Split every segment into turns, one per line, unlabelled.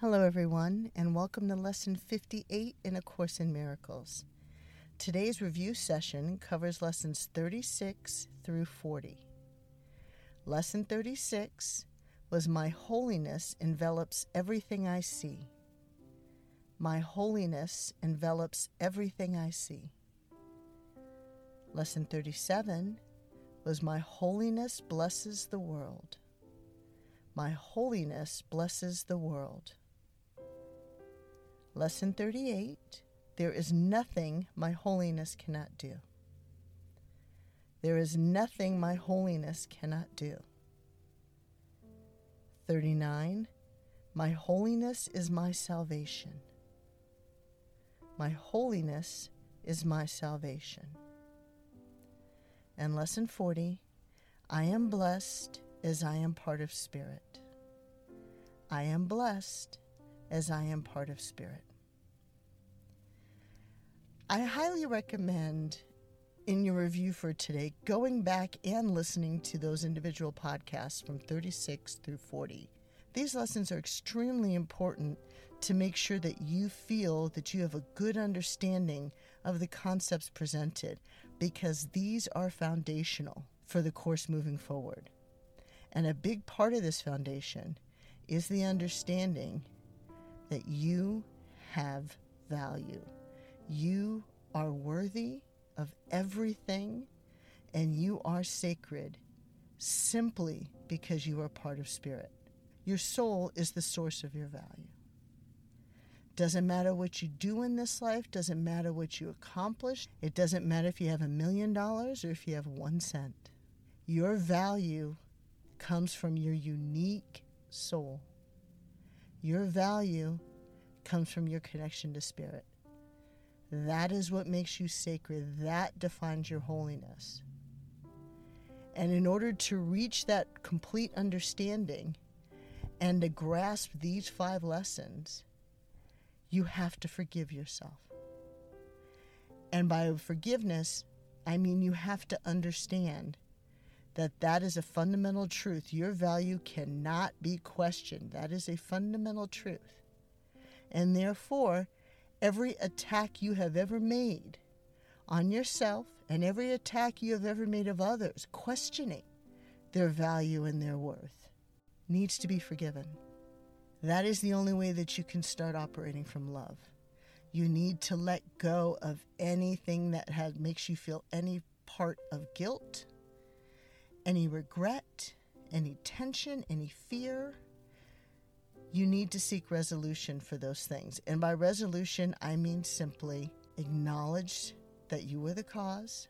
Hello, everyone, and welcome to Lesson 58 in A Course in Miracles. Today's review session covers lessons 36 through 40. Lesson 36 was My holiness envelops everything I see. My holiness envelops everything I see. Lesson 37 was My holiness blesses the world. My holiness blesses the world. Lesson 38 There is nothing my holiness cannot do. There is nothing my holiness cannot do. 39 My holiness is my salvation. My holiness is my salvation. And lesson 40 I am blessed as I am part of Spirit. I am blessed as I am part of Spirit. I highly recommend in your review for today going back and listening to those individual podcasts from 36 through 40. These lessons are extremely important to make sure that you feel that you have a good understanding of the concepts presented because these are foundational for the course moving forward. And a big part of this foundation is the understanding that you have value. You are worthy of everything and you are sacred simply because you are part of spirit. Your soul is the source of your value. Doesn't matter what you do in this life, doesn't matter what you accomplish, it doesn't matter if you have a million dollars or if you have one cent. Your value comes from your unique soul. Your value comes from your connection to spirit. That is what makes you sacred. That defines your holiness. And in order to reach that complete understanding and to grasp these five lessons, you have to forgive yourself. And by forgiveness, I mean you have to understand that that is a fundamental truth. Your value cannot be questioned. That is a fundamental truth. And therefore, every attack you have ever made on yourself and every attack you have ever made of others, questioning their value and their worth, needs to be forgiven. That is the only way that you can start operating from love. You need to let go of anything that has, makes you feel any part of guilt, any regret, any tension, any fear you need to seek resolution for those things. And by resolution, I mean simply acknowledge that you were the cause,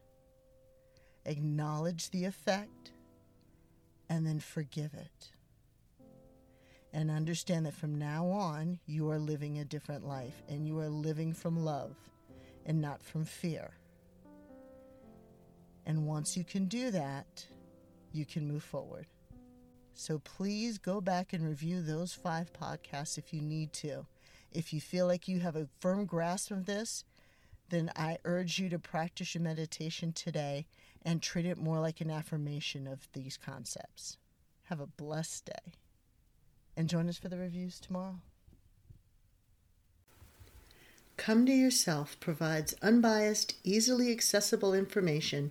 acknowledge the effect, and then forgive it. And understand that from now on, you are living a different life and you are living from love and not from fear. And once you can do that, you can move forward. So please go back and review those five podcasts if you need to. If you feel like you have a firm grasp of this, then I urge you to practice your meditation today and treat it more like an affirmation of these concepts. Have a blessed day. And join us for the reviews tomorrow. Come to Yourself provides unbiased, easily accessible information